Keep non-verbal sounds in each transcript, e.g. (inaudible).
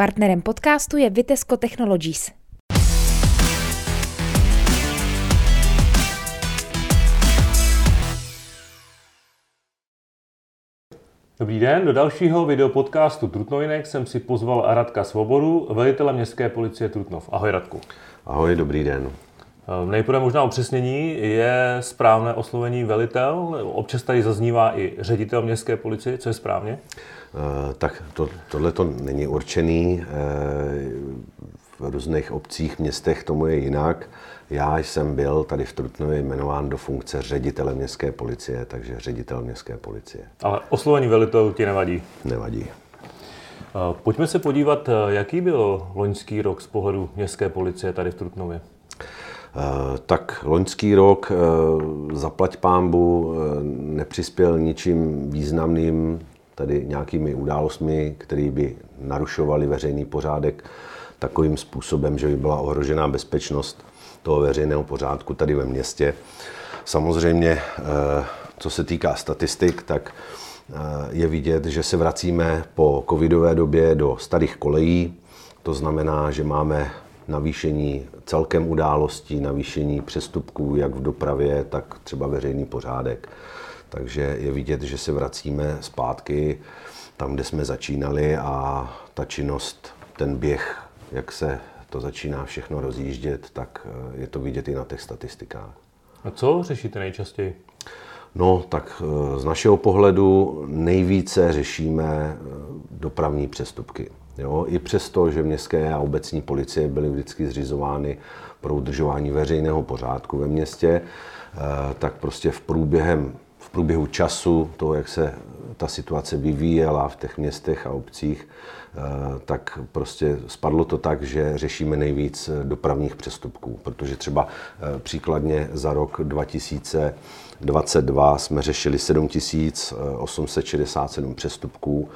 Partnerem podcastu je Vitesco Technologies. Dobrý den, do dalšího videopodcastu Trutnovinek jsem si pozval Radka Svobodu, velitele městské policie Trutnov. Ahoj Radku. Ahoj, dobrý den. Ehm, nejprve možná upřesnění, je správné oslovení velitel, občas tady zaznívá i ředitel městské policie, co je správně? Uh, tak to, tohle to není určený, uh, v různých obcích, městech tomu je jinak. Já jsem byl tady v Trutnově jmenován do funkce ředitele městské policie, takže ředitel městské policie. Ale oslovení velitel ti nevadí? Nevadí. Ehm, pojďme se podívat, jaký byl loňský rok z pohledu městské policie tady v Trutnově. Eh, tak loňský rok eh, zaplať pámbu eh, nepřispěl ničím významným, tedy nějakými událostmi, které by narušovaly veřejný pořádek takovým způsobem, že by byla ohrožená bezpečnost toho veřejného pořádku tady ve městě. Samozřejmě, co se týká statistik, tak je vidět, že se vracíme po covidové době do starých kolejí. To znamená, že máme navýšení celkem událostí, navýšení přestupků, jak v dopravě, tak třeba veřejný pořádek. Takže je vidět, že se vracíme zpátky tam, kde jsme začínali a ta činnost, ten běh, jak se to začíná všechno rozjíždět, tak eh, je to vidět i na těch statistikách. A co řešíte nejčastěji? No, tak eh, z našeho pohledu nejvíce řešíme eh, dopravní přestupky. Jo, I přesto, že městské a obecní policie byly vždycky zřizovány pro udržování veřejného pořádku ve městě, eh, tak prostě v, průběhem, v průběhu času, toho, jak se ta situace vyvíjela v těch městech a obcích, eh, tak prostě spadlo to tak, že řešíme nejvíc dopravních přestupků, protože třeba eh, příkladně za rok 2022 jsme řešili 7867 přestupků,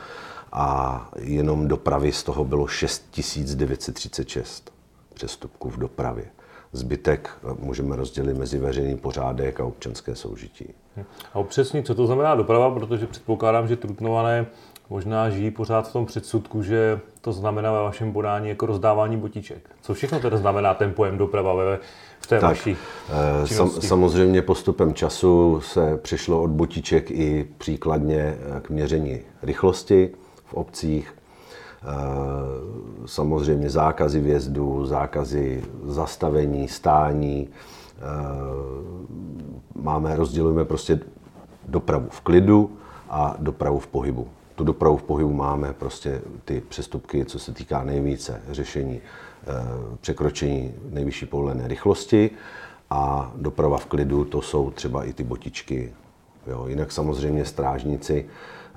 a jenom dopravy z toho bylo 6936 přestupků v dopravě. Zbytek můžeme rozdělit mezi veřejný pořádek a občanské soužití. A upřesně, co to znamená doprava, protože předpokládám, že Trutnované možná žijí pořád v tom předsudku, že to znamená ve vašem podání jako rozdávání botiček. Co všechno teda znamená ten pojem doprava ve, v té tak, vaší eh, sam, Samozřejmě postupem času se přišlo od botiček i příkladně k měření rychlosti obcích. Eh, samozřejmě zákazy vjezdu, zákazy zastavení, stání. Eh, máme, rozdělujeme prostě dopravu v klidu a dopravu v pohybu. Tu dopravu v pohybu máme prostě ty přestupky, co se týká nejvíce řešení eh, překročení nejvyšší povolené rychlosti a doprava v klidu, to jsou třeba i ty botičky. Jo. Jinak samozřejmě strážníci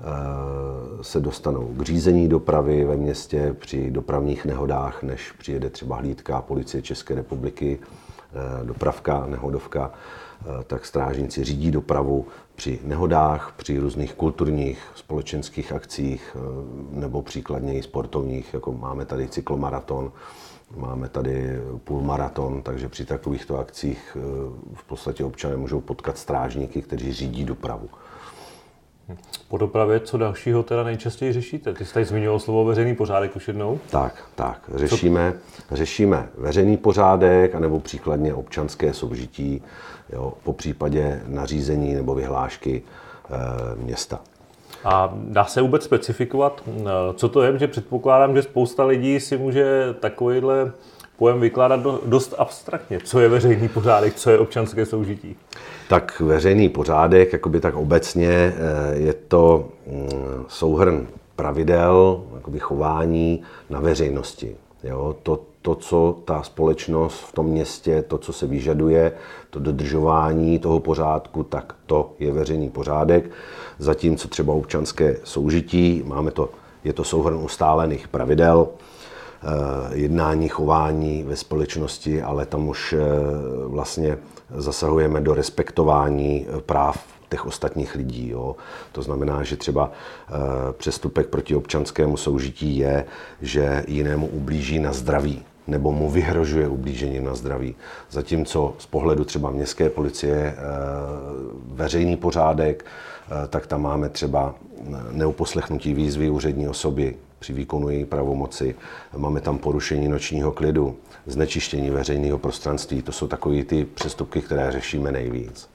Eh, se dostanou k řízení dopravy ve městě při dopravních nehodách, než přijede třeba hlídka policie České republiky, eh, dopravka, nehodovka, eh, tak strážníci řídí dopravu při nehodách, při různých kulturních, společenských akcích nebo příkladně i sportovních, jako máme tady cyklomaraton, máme tady půlmaraton, takže při takovýchto akcích v podstatě občané můžou potkat strážníky, kteří řídí dopravu. Po dopravě, co dalšího teda nejčastěji řešíte? Ty jsi tady zmiňoval slovo veřejný pořádek už jednou. Tak, tak. Řešíme, co? řešíme veřejný pořádek, anebo příkladně občanské soužití, jo, po případě nařízení nebo vyhlášky e, města. A dá se vůbec specifikovat, eh, co to je? Že předpokládám, že spousta lidí si může takovýhle pojem vykládat dost abstraktně. Co je veřejný pořádek, co je občanské soužití? Tak veřejný pořádek, jakoby tak obecně, eh, je to mm, souhrn pravidel, jakoby chování na veřejnosti. Jo? To, to, co ta společnost v tom městě, to, co se vyžaduje, to dodržování toho pořádku, tak to je veřejný pořádek. Zatímco třeba občanské soužití, máme to, je to souhrn ustálených pravidel, Eh, jednání, chování ve společnosti, ale tam už eh, vlastně zasahujeme do respektování práv těch ostatních lidí. Jo. To znamená, že třeba přestupek proti občanskému soužití je, že jinému ublíží na zdraví nebo mu vyhrožuje ublížení na zdraví. Zatímco z pohledu třeba městské policie veřejný pořádek, tak tam máme třeba neuposlechnutí výzvy úřední osoby při výkonu její pravomoci. Máme tam porušení nočního klidu, znečištění veřejného prostranství. To jsou takové ty přestupky, které řešíme nejvíc.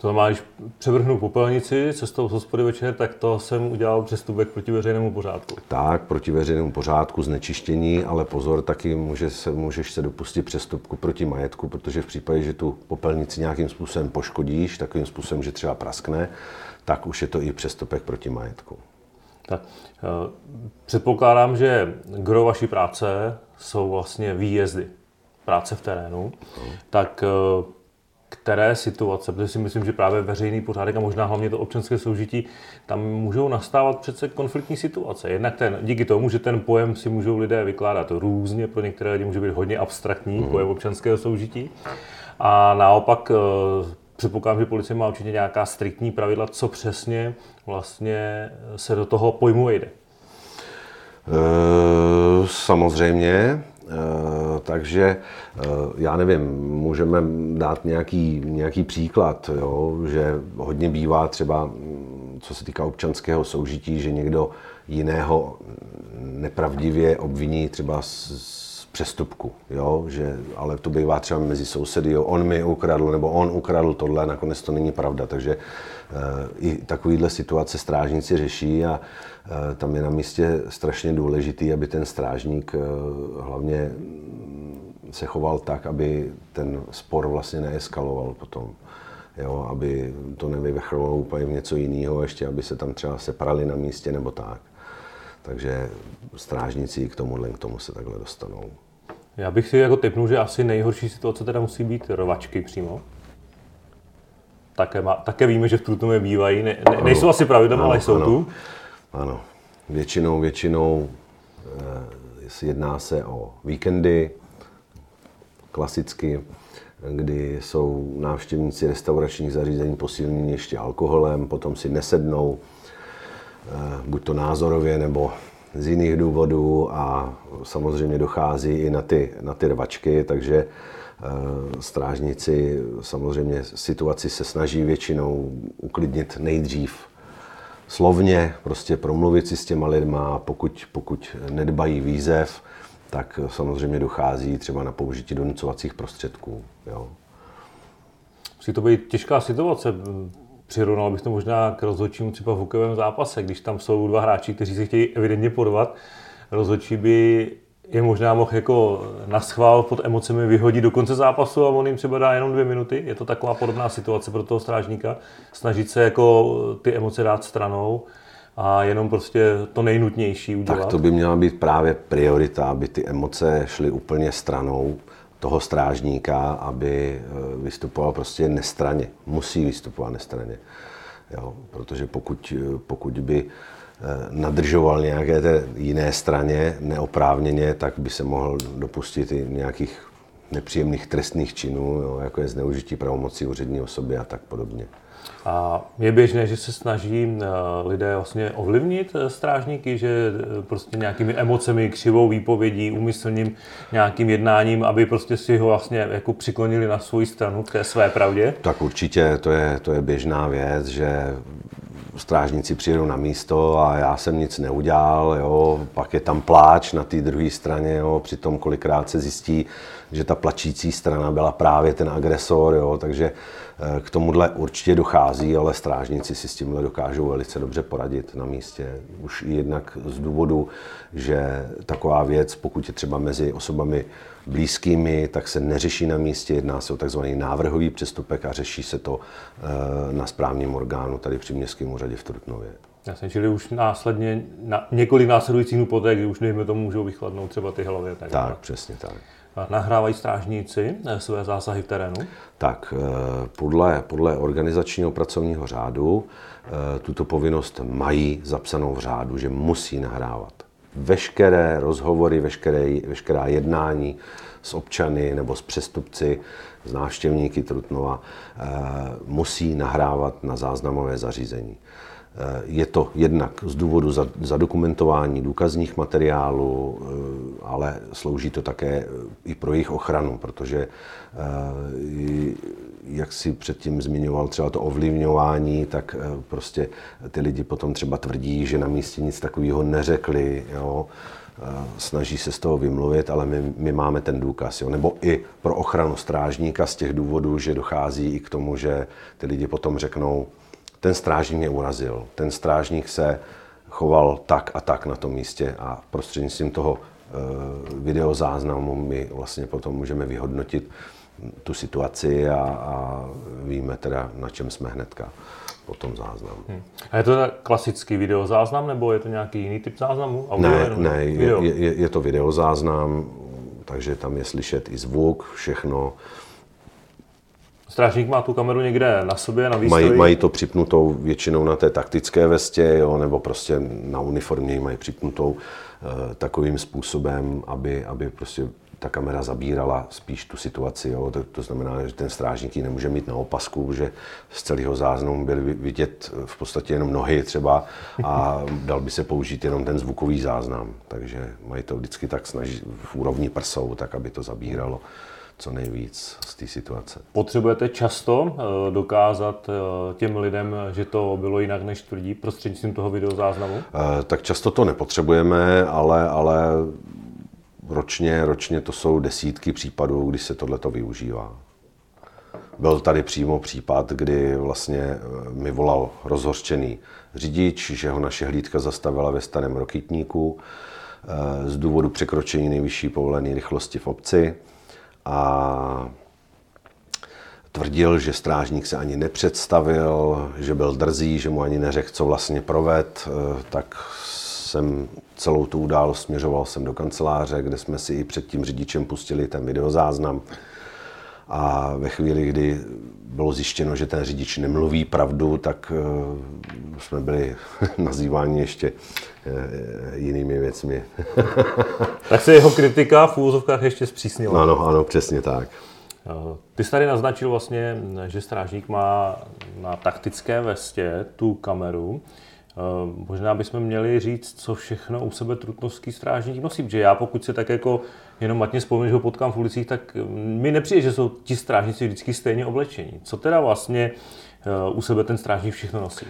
To znamená, když převrhnu popelnici cestou z hospody večer, tak to jsem udělal přestupek proti veřejnému pořádku. Tak, proti veřejnému pořádku, znečištění, ale pozor, taky může se, můžeš se dopustit přestupku proti majetku, protože v případě, že tu popelnici nějakým způsobem poškodíš, takovým způsobem, že třeba praskne, tak už je to i přestupek proti majetku. Tak, eh, předpokládám, že gro vaší práce jsou vlastně výjezdy, práce v terénu. No. Tak eh, které situace, protože si myslím, že právě veřejný pořádek a možná hlavně to občanské soužití, tam můžou nastávat přece konfliktní situace. Jednak ten, díky tomu, že ten pojem si můžou lidé vykládat různě, pro některé lidi může být hodně abstraktní mm. pojem občanského soužití. A naopak eh, předpokládám, že policie má určitě nějaká striktní pravidla, co přesně vlastně se do toho pojmu vejde. E, samozřejmě, Eh, takže eh, já nevím, můžeme dát nějaký, nějaký příklad, jo, že hodně bývá třeba, mm, co se týká občanského soužití, že někdo jiného nepravdivě obviní třeba z, z přestupku, jo, že, ale to bývá třeba mezi sousedy, jo, on mi ukradl, nebo on ukradl tohle, nakonec to není pravda, takže i takovýhle situace strážníci řeší a Eh, tam je na místě strašně důležitý, aby ten strážník eh, hlavně se choval tak, aby ten spor vlastně neeskaloval potom. Jo, aby to nevyvrcholilo úplně v něco jiného, ještě aby se tam třeba separali na místě nebo tak. Takže strážníci k tomuhle, k tomu se takhle dostanou. Já bych si jako typnul, že asi nejhorší situace teda musí být rovačky přímo. Také, má, také víme, že v Trutnově bývají, ne, ne, nejsou asi pravidlem, ale jsou ano. tu. Ano, většinou, většinou e, jedná se o víkendy, klasicky, kdy jsou návštěvníci restauračních zařízení posílení ještě alkoholem, potom si nesednou, e, buď to názorově nebo z jiných důvodů a samozřejmě dochází i na ty, na ty rvačky, takže strážníci samozřejmě situaci se snaží většinou uklidnit nejdřív slovně prostě promluvit si s těma lidma, pokud, pokud nedbají výzev, tak samozřejmě dochází třeba na použití donucovacích prostředků. Jo. Musí to být těžká situace. Přirovnal bych to možná k rozhodčímu třeba v hokejovém zápase, když tam jsou dva hráči, kteří se chtějí evidentně porvat. Rozhodčí by je možná mohl jako na schvál pod emocemi vyhodit do konce zápasu a on jim třeba dá jenom dvě minuty. Je to taková podobná situace pro toho strážníka. Snažit se jako ty emoce dát stranou a jenom prostě to nejnutnější udělat. Tak to by měla být právě priorita, aby ty emoce šly úplně stranou toho strážníka, aby eh, vystupoval prostě nestraně. Musí vystupovat nestraně. Jo, protože pokud, eh, pokud by nadržoval nějaké té jiné straně neoprávněně, tak by se mohl dopustit i nějakých nepříjemných trestných činů, jo, jako je zneužití pravomocí úřední osoby a tak podobně. A je běžné, že se snaží eh, lidé vlastně ovlivnit eh, strážníky, že prostě nějakými emocemi, křivou výpovědí, úmyslným nějakým jednáním, aby prostě si ho vlastně jako přiklonili na svou stranu k té své pravdě? Tak určitě, to je, to je běžná věc, že strážníci přijedou na místo a já jsem nic neudělal, jo. pak je tam pláč na té druhé straně, jo. přitom kolikrát se zjistí, že ta plačící strana byla právě ten agresor, jo. takže k tomuhle určitě dochází, ale strážníci si s tímhle dokážou velice dobře poradit na místě. Už i jednak z důvodu, že taková věc, pokud je třeba mezi osobami blízkými, tak se neřeší na místě, jedná se o takzvaný návrhový přestupek a řeší se to eh, na správním orgánu tady při Městském úřadě v Trutnově. Jasně, čili už následně, na několik následujících dnů poté, kdy už dejme tomu můžou vychladnout třeba ty hlavy. Tak, tak přesně tak. A nahrávají strážníci eh, své zásahy v terénu? Tak, eh, podle, podle organizačního pracovního řádu tuto povinnost mají zapsanou v řádu, že musí nahrávat veškeré rozhovory, veškeré, veškerá jednání s občany nebo s přestupci, s návštěvníky Trutnova, eh, musí nahrávat na záznamové zařízení. Je to jednak z důvodu zadokumentování důkazních materiálů, ale slouží to také i pro jejich ochranu, protože jak si předtím zmiňoval třeba to ovlivňování, tak prostě ty lidi potom třeba tvrdí, že na místě nic takového neřekli. Jo? snaží se z toho vymluvit, ale my, my máme ten důkaz. Jo? Nebo i pro ochranu strážníka z těch důvodů, že dochází i k tomu, že ty lidi potom řeknou, ten strážník mě urazil, ten strážník se choval tak a tak na tom místě a prostřednictvím toho e, videozáznamu my vlastně potom můžeme vyhodnotit tu situaci a, a víme teda, na čem jsme hnedka po tom záznamu. Hmm. A je to klasický videozáznam, nebo je to nějaký jiný typ záznamu? Audio ne, ne je, je, je to videozáznam, takže tam je slyšet i zvuk, všechno. Strážník má tu kameru někde na sobě, na výstroji? Mají, mají to připnutou většinou na té taktické vestě, jo, nebo prostě na uniformě mají připnutou uh, takovým způsobem, aby, aby prostě ta kamera zabírala spíš tu situaci. Jo. To, to znamená, že ten strážník ji nemůže mít na opasku, že z celého záznamu byly vidět v podstatě jenom nohy třeba a (laughs) dal by se použít jenom ten zvukový záznam. Takže mají to vždycky tak snaží v úrovni prsou, tak aby to zabíralo co nejvíc z té situace. Potřebujete často eh, dokázat eh, těm lidem, že to bylo jinak, než tvrdí, prostřednictvím toho videozáznamu? Eh, tak často to nepotřebujeme, ale, ale ročně, ročně to jsou desítky případů, kdy se tohle to využívá. Byl tady přímo případ, kdy vlastně mi volal rozhořčený řidič, že ho naše hlídka zastavila ve starém rokitníku eh, z důvodu překročení nejvyšší povolené rychlosti v obci a tvrdil, že strážník se ani nepředstavil, že byl drzý, že mu ani neřekl, co vlastně proved, eh, tak jsem celou tu událost směřoval jsem do kanceláře, kde jsme si i před tím řidičem pustili ten videozáznam. A ve chvíli, kdy bylo zjištěno, že ten řidič nemluví pravdu, tak uh, jsme byli (laughs) nazýváni ještě jinými věcmi. (laughs) tak se jeho kritika v úvozovkách ještě zpřísnila. Ano, ano, přesně tak. Eh, ty jsi tady naznačil vlastně, že strážník má na taktické vestě tu kameru. Eh, možná bychom měli říct, co všechno u sebe trutnovský strážník nosí, protože já pokud se tak jako jenom matně vzpomínám, že ho potkám v ulicích, tak mi nepřijde, že jsou ti strážníci vždycky stejně oblečení. Co teda vlastně eh, u sebe ten strážník všechno nosí?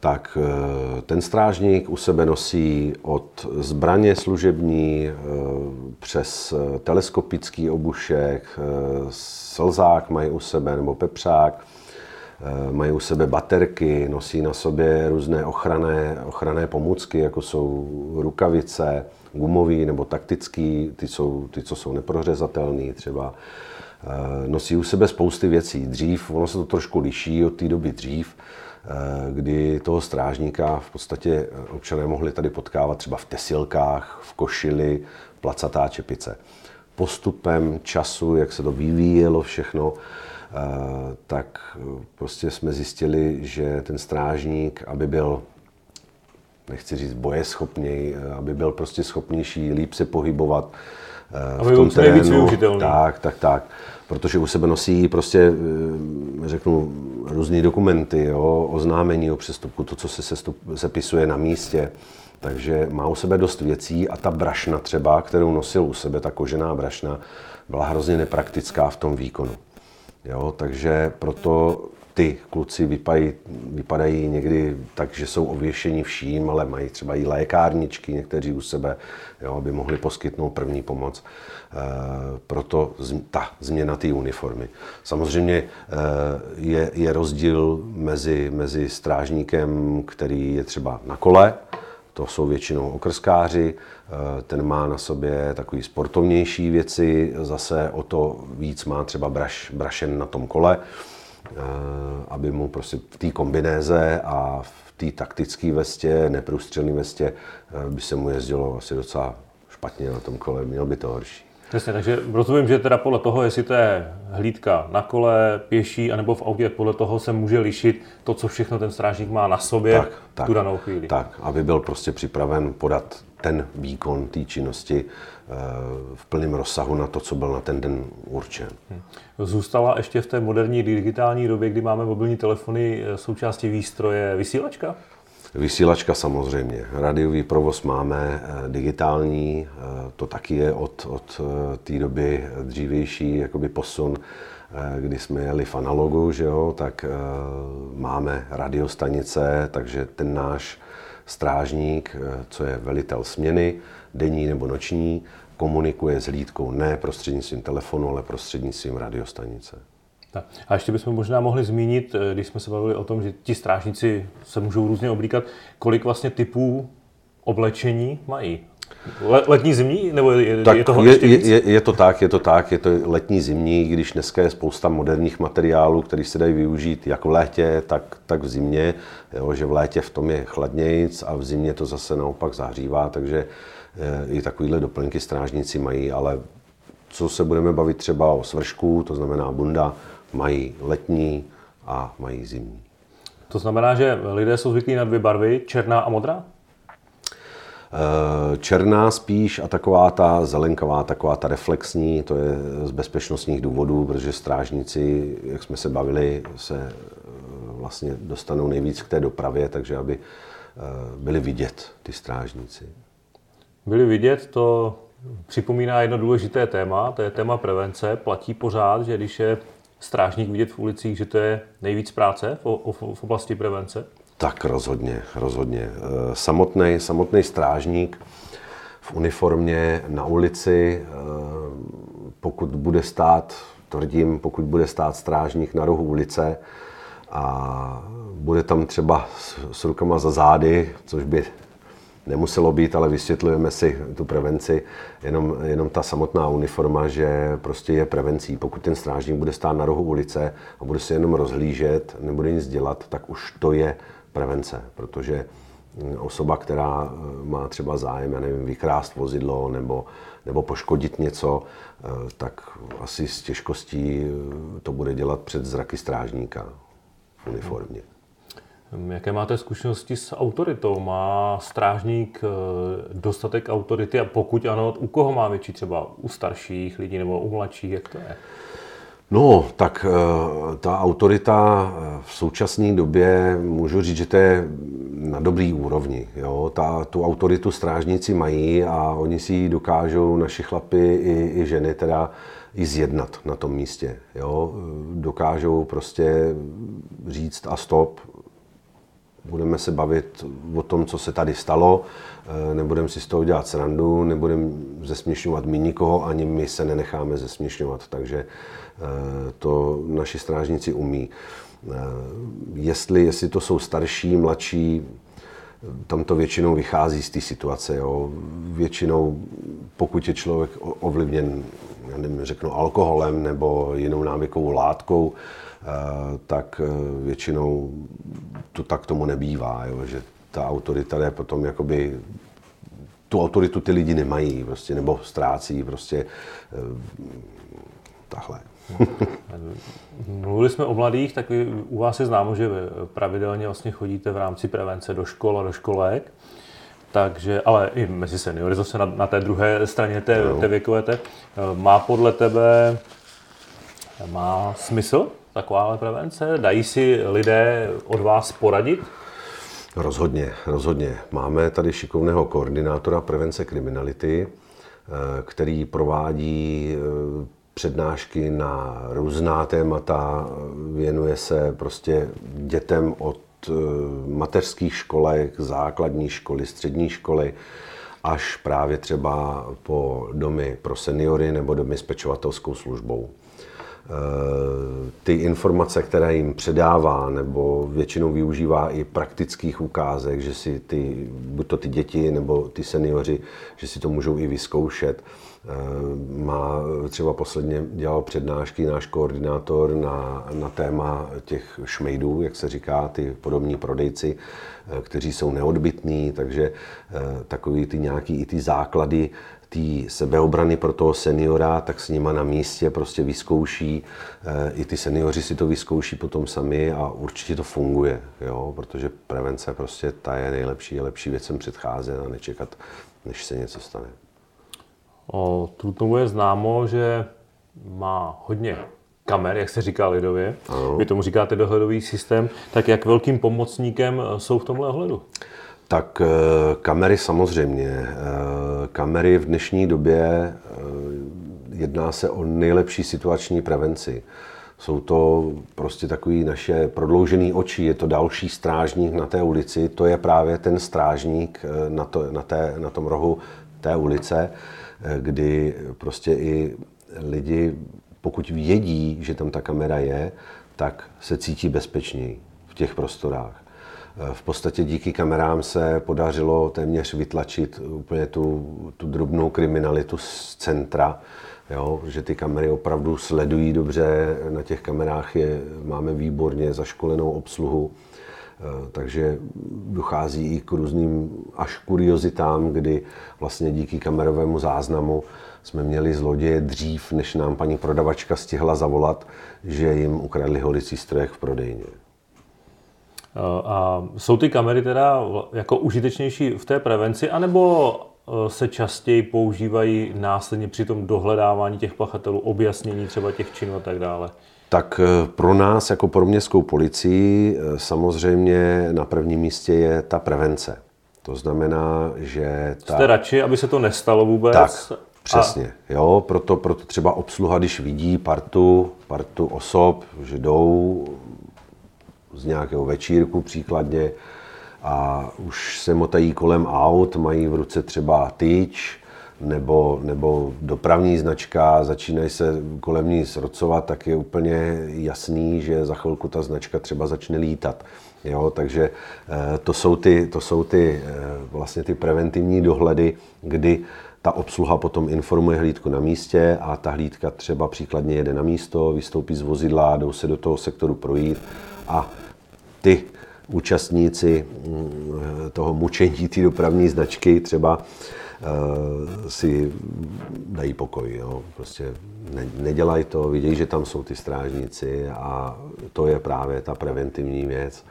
Tak eh, ten strážník u sebe nosí od zbraně služební přes teleskopický obušek, slzák mají u sebe nebo pepřák, Eh, mají u sebe baterky, nosí na sobě různé ochranné, ochranné pomůcky, jako jsou rukavice, gumový nebo taktický, ty, jsou, ty co jsou neprořezatelné třeba. Eh, nosí u sebe spousty věcí. Dřív, ono se to trošku liší od té doby dřív, eh, kdy toho strážníka v podstatě občané mohli tady potkávat třeba v tesilkách, v košili, placatá čepice. Postupem času, jak se to vyvíjelo všechno, tak prostě jsme zjistili, že ten strážník, aby byl nechci říct bojeschopný, aby byl prostě schopnější líp se pohybovat eh, v tom terénu. Tak, tak, tak. Protože u sebe nosí prostě, eh, řeknu, různé dokumenty, jo, oznámení o přestupku, to, co se sestup, sepisuje na místě. Takže má u sebe dost věcí a ta brašna třeba, kterou nosil u sebe, ta kožená brašna, byla hrozně nepraktická v tom výkonu. Jo, takže proto ty kluci vypadají, vypadají někdy tak, že jsou ověšeni vším, ale mají třeba i lékárničky někteří u sebe, jo, aby mohli poskytnout první pomoc. E, proto ta změna té uniformy. Samozřejmě e, je, je rozdíl mezi, mezi strážníkem, který je třeba na kole, to jsou většinou okrskáři, eh, ten má na sobě takový sportovnější věci, zase o to víc má třeba braš, brašen na tom kole, aby mu prostě v té kombinéze a v té taktické vestě, neprůstřelné vestě eh, by se mu jezdilo asi docela špatně na tom kole, měl by to horší. Přesně, takže rozumím, že teda podle toho, jestli to je hlídka na kole, pěší, anebo v autě, podle toho se může lišit to, co všechno ten strážník má na sobě tak, tak, tu danou chvíli. Tak, aby byl prostě připraven podat ten výkon té činnosti eh, v plném rozsahu na to, co byl na ten den určen. Hm. Zůstala ještě v té moderní digitální době, kdy máme mobilní telefony, eh, součástí výstroje vysílačka? Vysílačka samozřejmě. Radiový provoz máme, eh, digitální, eh, to taky je od, od té doby dřívější jakoby posun, kdy jsme jeli v analogu, že jo, tak máme radiostanice, takže ten náš strážník, co je velitel směny, denní nebo noční, komunikuje s hlídkou ne prostřednictvím telefonu, ale prostřednictvím radiostanice. Tak. A ještě bychom možná mohli zmínit, eh, když jsme se bavili o tom, že ti strážníci se můžou různě oblíkat, kolik vlastně typů oblečení mají? Letní, zimní? Nebo je, tak je toho je, je, je to tak, je to tak, je to letní, zimní, když dneska je spousta moderních materiálů, které se dají využít jak v létě, tak, tak v zimě, jo, že v létě v tom je chladnějíc a v zimě to zase naopak zahřívá, takže i takovýhle doplňky strážníci mají, ale co se budeme bavit třeba o svršku, to znamená bunda, mají letní a mají zimní. To znamená, že lidé jsou zvyklí na dvě barvy, černá a modrá? Eh, černá spíš a taková ta zelenkavá, taková ta reflexní, to je z bezpečnostních důvodů, protože strážníci, jak jsme se bavili, se eh, vlastně dostanou nejvíc k té dopravě, takže aby eh, byli vidět ty strážníci. Byli vidět, to připomíná jedno důležité téma, to je téma prevence. Platí pořád, že když je strážník vidět v ulicích, že to je nejvíc práce v, v oblasti prevence? Tak rozhodně, rozhodně. Samotný, samotný strážník v uniformě na ulici, eh, pokud bude stát, tvrdím, pokud bude stát strážník na rohu ulice a bude tam třeba s, s rukama za zády, což by nemuselo být, ale vysvětlujeme si tu prevenci, jenom, jenom ta samotná uniforma, že prostě je prevencí. Pokud ten strážník bude stát na rohu ulice a bude se jenom rozhlížet, nebude nic dělat, tak už to je prevence, protože osoba, která má třeba zájem, já nevím, vykrást vozidlo nebo, nebo poškodit něco, tak asi s těžkostí to bude dělat před zraky strážníka v uniformě. Jaké máte zkušenosti s autoritou? Má strážník eh, dostatek autority a pokud ano, u koho má větší třeba? U starších lidí nebo u mladších? Jak to je? No, tak eh, ta autorita eh, v současné době můžu říct, že to je na dobrý úrovni. Jo? Ta, tu autoritu strážníci mají a oni si ji dokážou, naši chlapy i, i ženy, teda i zjednat na tom místě. Jo? Dokážou prostě říct a stop, budeme se bavit o tom, co se tady stalo, eh, nebudeme si z toho dělat srandu, nebudeme zesměšňovat my nikoho, ani my se nenecháme zesměšňovat, takže eh, to naši strážníci umí. Eh, jestli, jestli to jsou starší, mladší, tam to většinou vychází z té situace. Jo. Většinou, pokud je člověk ovlivněn, já nevím, řeknu alkoholem nebo jinou návykovou látkou, tak eh, většinou to tak tomu nebývá, jo, že ta autorita je potom jakoby tu autoritu ty lidi nemají, prostě, nebo ztrácí, prostě eh, takhle. (laughs) Mluvili jsme o mladých, tak vy, u vás je známo, že pravidelně vlastně chodíte v rámci prevence do škol a do školek. Takže, ale i mezi seniory, zase na, na té druhé straně té, té věkové, té, má podle tebe má smysl takováhle prevence? Dají si lidé od vás poradit? Rozhodně, rozhodně. Máme tady šikovného koordinátora prevence kriminality, eh, který provádí eh, přednášky na různá témata, věnuje se prostě dětem od eh, mateřských školek, základní školy, střední školy, až právě třeba po domy pro seniory nebo domy s pečovatelskou službou. Eh, ty informace, které jim předává, nebo většinou využívá i praktických ukázek, že si ty, buď to ty děti nebo ty seniori, že si to můžou i vyzkoušet. Eh, má třeba posledně dělal přednášky náš koordinátor na, na téma těch šmejdů, jak se říká, ty podobní prodejci, eh, kteří jsou neodbitní, takže takový ty nějaký i ty základy té sebeobrany pro toho seniora, tak s nima na místě prostě vyzkouší. Eh, I ty seniori si to vyzkouší potom sami a určitě to funguje, jo? protože prevence prostě ta je nejlepší, je lepší věcem předcházet a nečekat, než se něco stane. O Trutnovu je známo, že má hodně kamer, jak se říká lidově. Ano. Vy tomu říkáte dohledový systém. Tak jak velkým pomocníkem jsou v tomhle ohledu? Tak kamery samozřejmě. Kamery v dnešní době jedná se o nejlepší situační prevenci. Jsou to prostě takový naše prodloužené oči, je to další strážník na té ulici, to je právě ten strážník eh, na, to, na, té, na tom rohu té ulice, eh, kdy prostě i lidi, pokud vědí, že tam ta kamera je, tak se cítí bezpečněji v těch prostorách. V podstatě díky kamerám se podařilo téměř vytlačit úplně tu, tu drobnou kriminalitu z centra, Jo, že ty kamery opravdu sledují dobře, na těch kamerách je, máme výborně zaškolenou obsluhu, eh, takže dochází i k různým až kuriozitám, kdy vlastně díky kamerovému záznamu jsme měli zloděje dřív, než nám paní prodavačka stihla zavolat, že jim ukradli holicí strojek v prodejně. A jsou ty kamery teda jako užitečnější v té prevenci, anebo Eh, se častěji používají následně při tom dohledávání těch pachatelů, objasnění třeba těch činů a tak dále? Tak eh, pro nás jako pro městskou policii eh, samozřejmě na prvním místě je ta prevence. To znamená, že... Ta... Jste radši, aby se to nestalo vůbec? Tak, přesně. A... Jo, proto, proto třeba obsluha, když vidí partu, partu osob, že jdou z nějakého večírku příkladně, a už se motají kolem aut, mají v ruce třeba tyč nebo, nebo dopravní značka, začínají se kolem ní srocovat, tak je úplně jasný, že za chvilku ta značka třeba začne lítat. Jo, takže eh, to jsou ty, to jsou ty eh, vlastně ty preventivní dohledy, kdy ta obsluha potom informuje hlídku na místě a ta hlídka třeba příkladně jede na místo, vystoupí z vozidla, jdou se do toho sektoru projít a ty účastníci mm, toho mučení té dopravní značky třeba eh, si dají pokoj. Jo. Prostě ne, nedělají to, vidějí, že tam jsou ty strážníci a to je právě ta preventivní věc,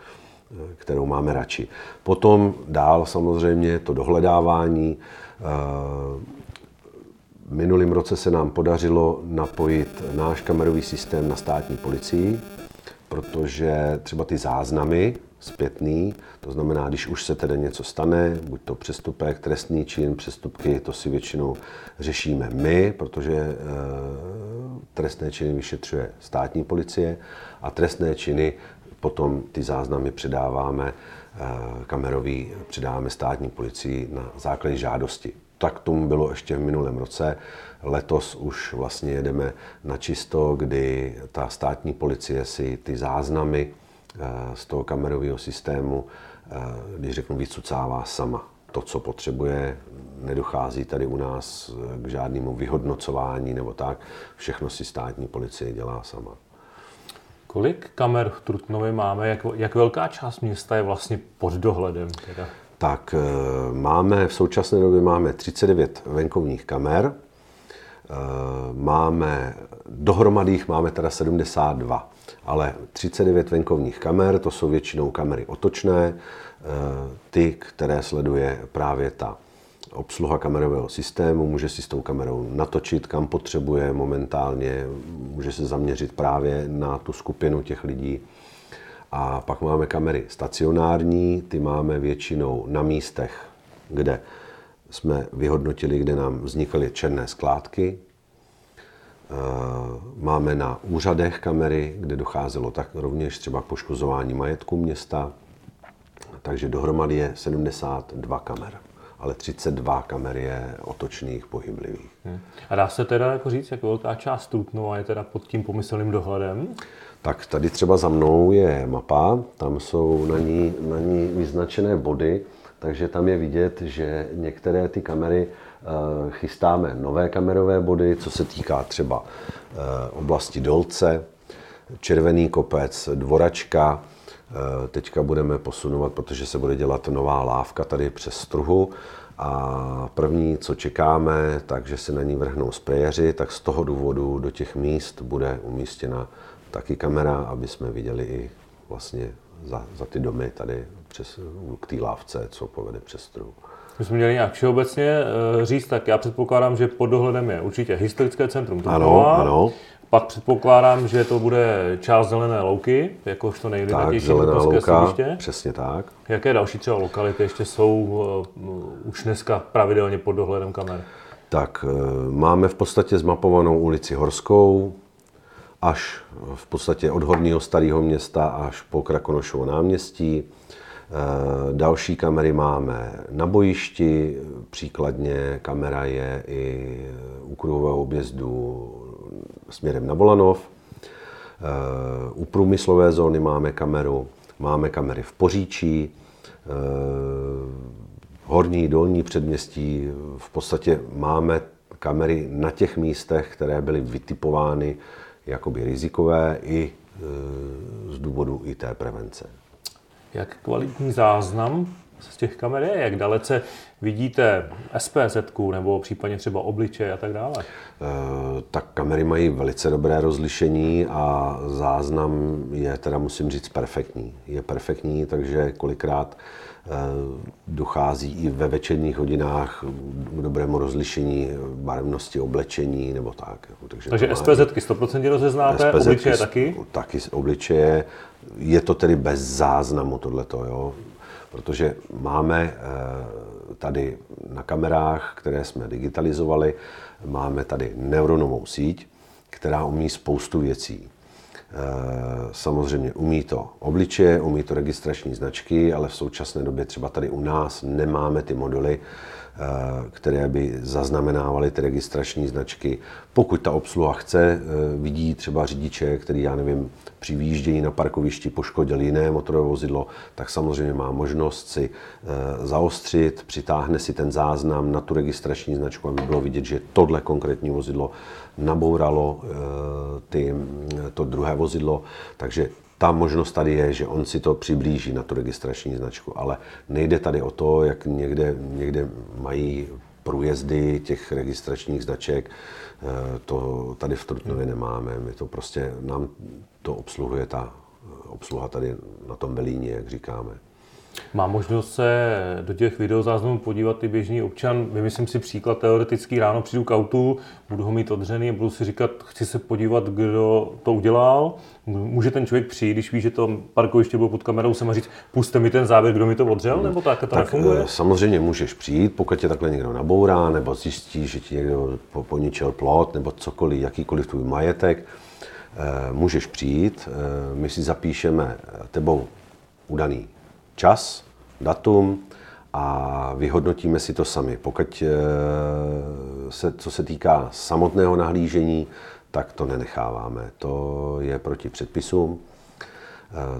eh, kterou máme radši. Potom dál samozřejmě to dohledávání. Eh, minulým roce se nám podařilo napojit náš kamerový systém na státní policii, protože třeba ty záznamy zpětný, to znamená, když už se tedy něco stane, buď to přestupek, trestný čin, přestupky, to si většinou řešíme my, protože e, trestné činy vyšetřuje státní policie a trestné činy potom ty záznamy předáváme e, kamerový, předáváme státní policii na základě žádosti. Tak tomu bylo ještě v minulém roce. Letos už vlastně jedeme na čisto, kdy ta státní policie si ty záznamy Eh, z toho kamerového systému, eh, když řeknu, vycucává sama to, co potřebuje. Nedochází tady u nás k žádnému vyhodnocování nebo tak. Všechno si státní policie dělá sama. Kolik kamer v Trutnově máme? Jak, jak velká část města je vlastně pod dohledem? Teda? Tak eh, máme v současné době máme 39 venkovních kamer. Máme dohromady jich máme teda 72 ale 39 venkovních kamer, to jsou většinou kamery otočné, eh, ty, které sleduje právě ta obsluha kamerového systému, může si s tou kamerou natočit, kam potřebuje momentálně, může se zaměřit právě na tu skupinu těch lidí. A pak máme kamery stacionární, ty máme většinou na místech, kde jsme vyhodnotili, kde nám vznikaly černé skládky, Eh, máme na úřadech kamery, kde docházelo tak rovněž třeba k poškozování majetku města, takže dohromady je 72 kamer ale 32 kamer je otočných, pohyblivých. Hmm. A dá se teda jako říct, jak velká část Trutnova je teda pod tím pomyslným dohledem? Tak tady třeba za mnou je mapa, tam jsou na ní, na ní vyznačené body, takže tam je vidět, že některé ty kamery Eh, chystáme nové kamerové body, co se týká třeba eh, oblasti Dolce, Červený kopec, Dvoračka. Eh, teďka budeme posunovat, protože se bude dělat nová lávka tady přes struhu. A první, co čekáme, takže se na ní vrhnou sprejeři, tak z toho důvodu do těch míst bude umístěna taky kamera, aby jsme viděli i vlastně za, za ty domy tady přes, k té lávce, co povede přes struhu. My jsme měli nějak všeobecně eh, říct, tak já předpokládám, že pod dohledem je určitě historické centrum Trutnova. Ano, ano. Pak předpokládám, že to bude část Zelené louky, jakožto nejlidnatější Zelená louka, sídliště. přesně tak. Jaké další třeba lokality ještě jsou uh, už dneska pravidelně pod dohledem kamer? Tak uh, máme v podstatě zmapovanou ulici Horskou, až v podstatě od Horního starého města až po Krakonošovo náměstí. Uh, další kamery máme na bojišti, příkladně kamera je i u kruhového objezdu směrem na Volanov. Eh, u průmyslové zóny máme kameru, máme kamery v Poříčí, eh, horní, dolní předměstí. V podstatě máme kamery na těch místech, které byly vytipovány jakoby rizikové i eh, z důvodu i té prevence. Jak kvalitní záznam z těch kamer je? Jak dalece vidíte SPZ nebo případně třeba obliče a tak dále? E, tak kamery mají velice dobré rozlišení a záznam je teda musím říct perfektní. Je perfektní, takže kolikrát e, dochází i ve večerních hodinách k dobrému rozlišení barevnosti oblečení nebo tak. Takže, takže SPZ 100% rozeznáte, obličeje taky? Taky obličeje. Je to tedy bez záznamu tohleto, jo protože máme eh, tady na kamerách, které jsme digitalizovali, máme tady neuronovou síť, která umí spoustu věcí. Eh, samozřejmě umí to obličeje, umí to registrační značky, ale v současné době třeba tady u nás nemáme ty moduly, které by zaznamenávaly ty registrační značky. Pokud ta obsluha chce, eh, vidí třeba řidiče, který, já nevím, při výjíždění na parkovišti poškodil jiné motorové vozidlo, tak samozřejmě má možnost si eh, zaostřit, přitáhne si ten záznam na tu registrační značku, aby bylo vidět, že tohle konkrétní vozidlo nabouralo ty, to druhé vozidlo. Takže ta možnost tady je, že on si to přiblíží na tu registrační značku, ale nejde tady o to, jak někde, někde mají průjezdy těch registračních značek, eh, to tady v Trutnově nemáme. My to prostě, nám to obsluhuje ta obsluha tady na tom Belíně, jak říkáme. Má možnost se do těch videozáznamů podívat i běžný občan. Vymyslím si příklad teoretický, ráno přijdu k autu, budu ho mít odřený a budu si říkat, chci se podívat, kdo to udělal. Může ten člověk přijít, když ví, že to parkoviště bylo pod kamerou, se má říct, puste mi ten záběr, kdo mi to odřel, nebo tak to tak, nefunguje? Eh, samozřejmě můžeš přijít, pokud tě takhle někdo nabourá, nebo zjistí, že ti někdo poničil plot, nebo cokoliv, jakýkoliv tvůj majetek, eh, můžeš přijít, eh, my si zapíšeme tebou udaný čas, datum a vyhodnotíme si to sami. Pokud se, co se týká samotného nahlížení, tak to nenecháváme. To je proti předpisům.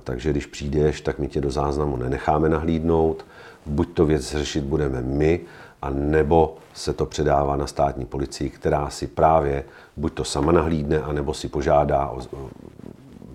Takže když přijdeš, tak my tě do záznamu nenecháme nahlídnout. Buď to věc řešit budeme my, a nebo se to předává na státní policii, která si právě buď to sama nahlídne, anebo si požádá o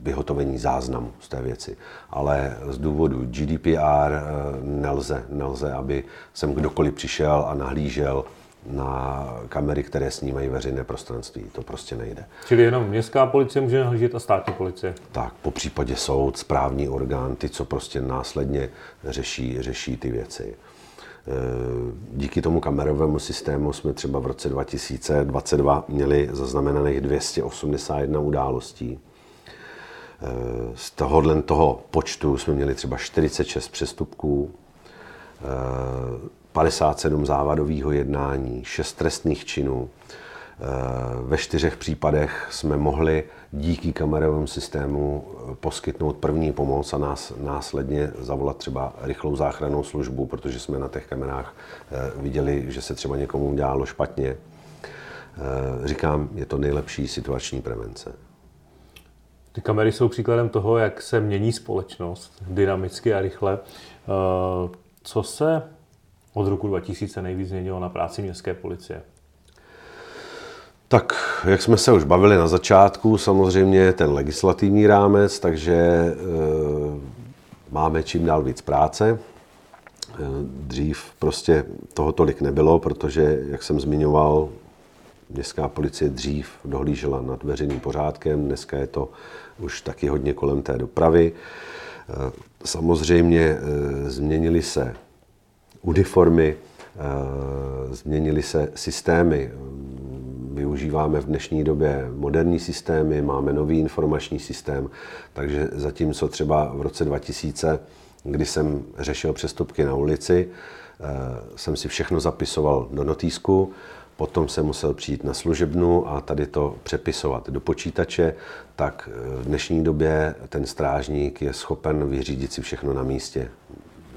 vyhotovení záznamu z té věci. Ale z důvodu GDPR eh, nelze, nelze, aby sem kdokoliv přišel a nahlížel na kamery, které snímají veřejné prostranství. To prostě nejde. Čili jenom městská policie může nahlížet a státní policie? Tak, po případě soud, správní orgán, ty, co prostě následně řeší, řeší ty věci. Eh, díky tomu kamerovému systému jsme třeba v roce 2022 měli zaznamenaných 281 událostí. Z tohohle toho počtu jsme měli třeba 46 přestupků, 57 závadového jednání, 6 trestných činů. Ve čtyřech případech jsme mohli díky kamerovému systému poskytnout první pomoc a nás, následně zavolat třeba rychlou záchrannou službu, protože jsme na těch kamerách eh, viděli, že se třeba někomu udělalo špatně. Eh, říkám, je to nejlepší situační prevence. Ty kamery jsou příkladem toho, jak se mění společnost dynamicky a rychle. Eh, co se od roku 2000 nejvíc změnilo na práci městské policie? Tak, jak jsme se už bavili na začátku, samozřejmě ten legislativní rámec, takže e, máme čím dál víc práce. E, dřív prostě toho tolik nebylo, protože, jak jsem zmiňoval, Městská policie dřív dohlížela nad veřejným pořádkem, dneska je to už taky hodně kolem té dopravy. E, samozřejmě e, změnily se uniformy, změnily se systémy. Využíváme v dnešní době moderní systémy, máme nový informační systém, takže zatímco třeba v roce 2000, kdy jsem řešil přestupky na ulici, jsem si všechno zapisoval do notýsku, Potom jsem musel přijít na služebnu a tady to přepisovat do počítače, tak v dnešní době ten strážník je schopen vyřídit si všechno na místě.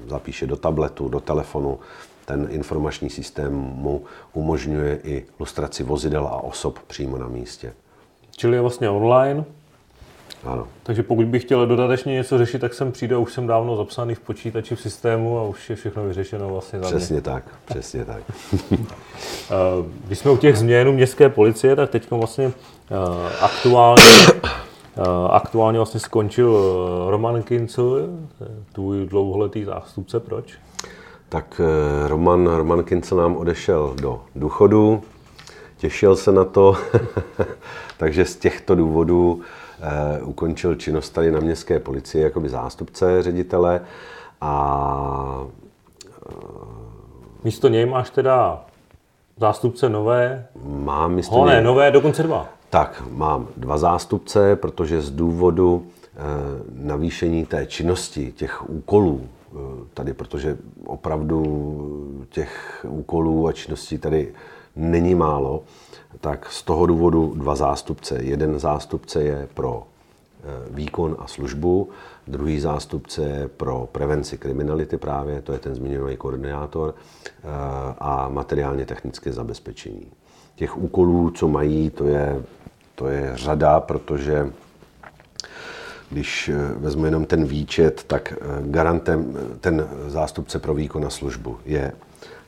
Zapíše do tabletu, do telefonu, ten informační systém mu umožňuje i lustraci vozidel a osob přímo na místě. Čili je vlastně online, ano. Takže pokud bych chtěl dodatečně něco řešit, tak jsem přijde, už jsem dávno zapsaný v počítači v systému a už je všechno vyřešeno vlastně za Přesně tak, přesně tak. (laughs) Eh, když jsme u těch změn městské policie, tak teď vlastně eh, aktuálně, aktuálně vlastně skončil Roman Kincel, tvůj dlouholetý zástupce. Proč? Tak Roman, Roman Kincel nám odešel do důchodu, těšil se na to, (laughs) takže z těchto důvodů ukončil činnost tady na městské policii jako by zástupce ředitele a místo něj máš teda zástupce nové? Mám místo Ho, ne, nové, dokonce dva. Tak, mám dva zástupce, protože z důvodu uh, navýšení té činnosti, těch úkolů, tady, protože opravdu těch úkolů a činností tady není málo, tak z toho důvodu dva zástupce. Jeden zástupce je pro e, výkon a službu, druhý zástupce je pro prevenci kriminality právě, to je ten zmiňovaný koordinátor, a materiálně technické zabezpečení. Těch úkolů, co mají, to je, to je řada, protože když e, vezmu jenom ten výčet, tak garantem ten zástupce pro výkon a službu je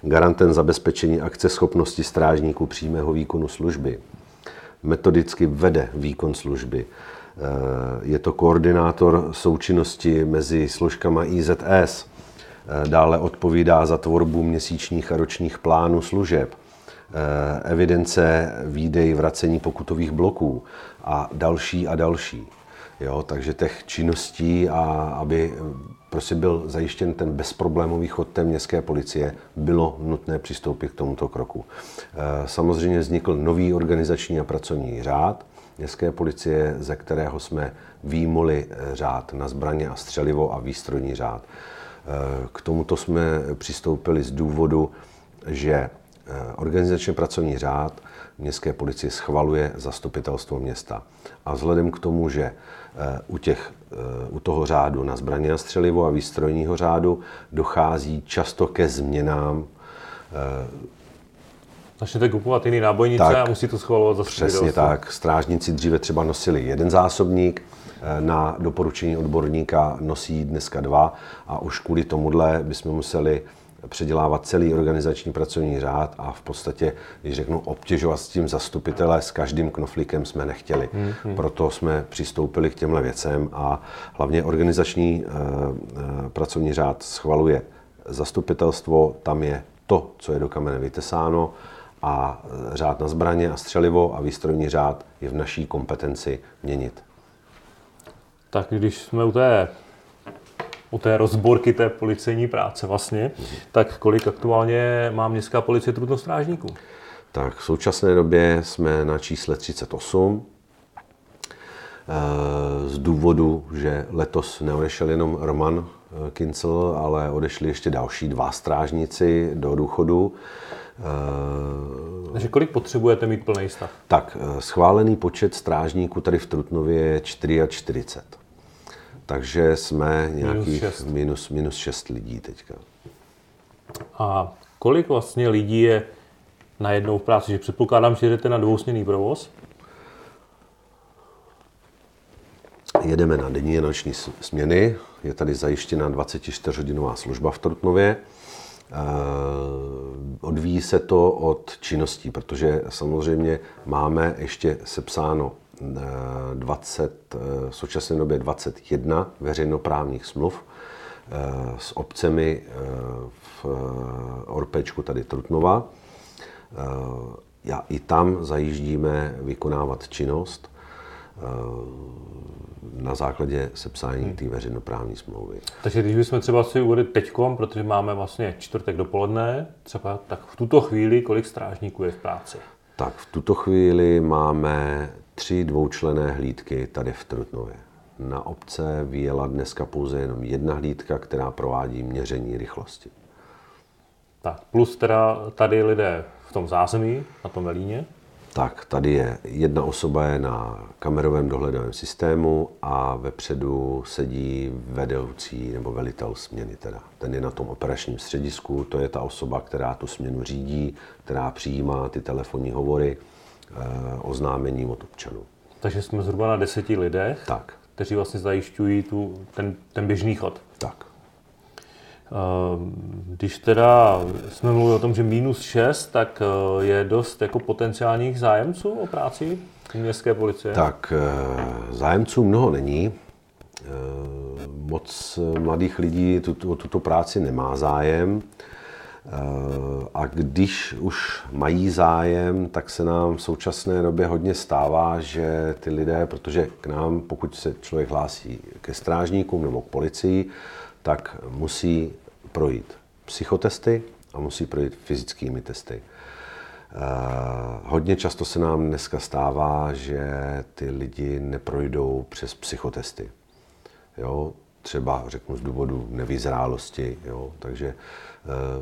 garantem zabezpečení akceschopnosti strážníků přímého výkonu služby. Metodicky vede výkon služby. Eh, je to koordinátor součinnosti mezi složkama IZS. Eh, dále odpovídá za tvorbu měsíčních a ročních plánů služeb, eh, evidence výdej vracení pokutových bloků a další a další. Jo, takže těch činností, a aby prostě byl zajištěn ten bezproblémový chod té městské policie, bylo nutné přistoupit k tomuto kroku. Eh, samozřejmě vznikl nový organizační a pracovní řád městské policie, ze kterého jsme výmoli eh, řád na zbraně a střelivo a výstrojní řád. Eh, k tomuto jsme přistoupili z důvodu, že organizačně pracovní řád městské policie schvaluje zastupitelstvo města. A vzhledem k tomu, že u, těch, u toho řádu na zbraně a střelivo a výstrojního řádu dochází často ke změnám. Začnete kupovat jiný nábojnice tak, a musí to schvalovat za Přesně tak. Strážníci dříve třeba nosili jeden zásobník, na doporučení odborníka nosí dneska dva a už kvůli tomuhle bychom museli předělávat celý organizační pracovní řád a v podstatě, když řeknu, obtěžovat s tím zastupitele, s každým knoflíkem jsme nechtěli. Hmm. Proto jsme přistoupili k těmhle věcem a hlavně organizační e, pracovní řád schvaluje zastupitelstvo, tam je to, co je do kamene vytesáno a řád na zbraně a střelivo a výstrojní řád je v naší kompetenci měnit. Tak když jsme u té u té rozborky té policejní práce vlastně, tak kolik aktuálně má městská policie trudnostrážníků? Tak v současné době jsme na čísle 38. Eh, z důvodu, že letos neodešel jenom Roman eh, Kincel, ale odešli ještě další dva strážníci do důchodu. Eh, Takže kolik potřebujete mít plný stav? Tak, schválený počet strážníků tady v Trutnově je 44 takže jsme nějakých minus 6, minus, minus 6 lidí teďka. A kolik vlastně lidí je na jednou v práci? Že předpokládám, že jdete na dvousměný provoz? Jedeme na denní a noční směny. Je tady zajištěna 24-hodinová služba v Trutnově. Eh, odvíjí se to od činností, protože samozřejmě máme ještě sepsáno 20, eh, v současné době 21 veřejnoprávních smluv eh, s obcemi eh, v Orpečku tady Trutnova. Já i tam zajíždíme vykonávat činnost. na základě sepsání té veřejnoprávní smlouvy. Takže když bychom třeba si uvedli teďkom, protože máme vlastně čtvrtek dopoledne, třeba tak v tuto chvíli, kolik strážníků je v práci? Tak v tuto chvíli máme tři dvoučlené hlídky tady v Trutnově. Na obce vyjela dneska pouze jenom jedna hlídka, která provádí měření rychlosti. Tak, plus teda tady lidé v tom zázemí, na tom velíně. Tak, tady je jedna osoba je na kamerovém dohledovém systému a vepředu sedí vedoucí nebo velitel směny teda. Ten je na tom operačním středisku, to je ta osoba, která tu směnu řídí, která přijímá ty telefonní hovory, eh, oznámení od občanů. Takže jsme zhruba na deseti lidech, Tak, kteří vlastně zajišťují tu, ten, ten běžný chod. tak. Ehm, Když teda jsme mluvili o tom, že minus 6, tak eh, je dost jako potenciálních zájemců o práci městské policie? Tak, eh, zájemců mnoho není. Eh, Moc mladých lidí tuto, o tuto práci nemá zájem. Eh, A když už mají zájem, tak se nám v současné době hodně stává, že ty lidé, protože k nám, pokud se člověk hlásí ke strážníkům nebo k policii, tak musí projít psychotesty a musí projít fyzickými testy. Eh, Hodně často se nám dneska stává, že ty lidi neprojdou přes psychotesty. Jo? Třeba řeknu z důvodu nevyzrálosti, jo? takže eh,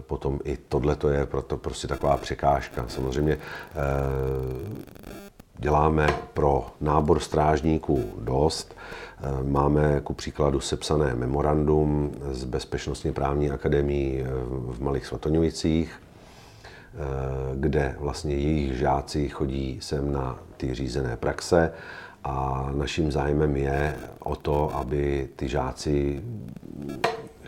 potom i tohle to je proto prostě taková překážka. Samozřejmě eh, děláme pro nábor strážníků dost. Eh, Máme ku příkladu sepsané memorandum z Bezpečnostně právní akademii eh, v Malých Svatoňovicích, eh, kde vlastně jejich žáci chodí sem na ty řízené praxe a naším zájmem je o to, aby ty žáci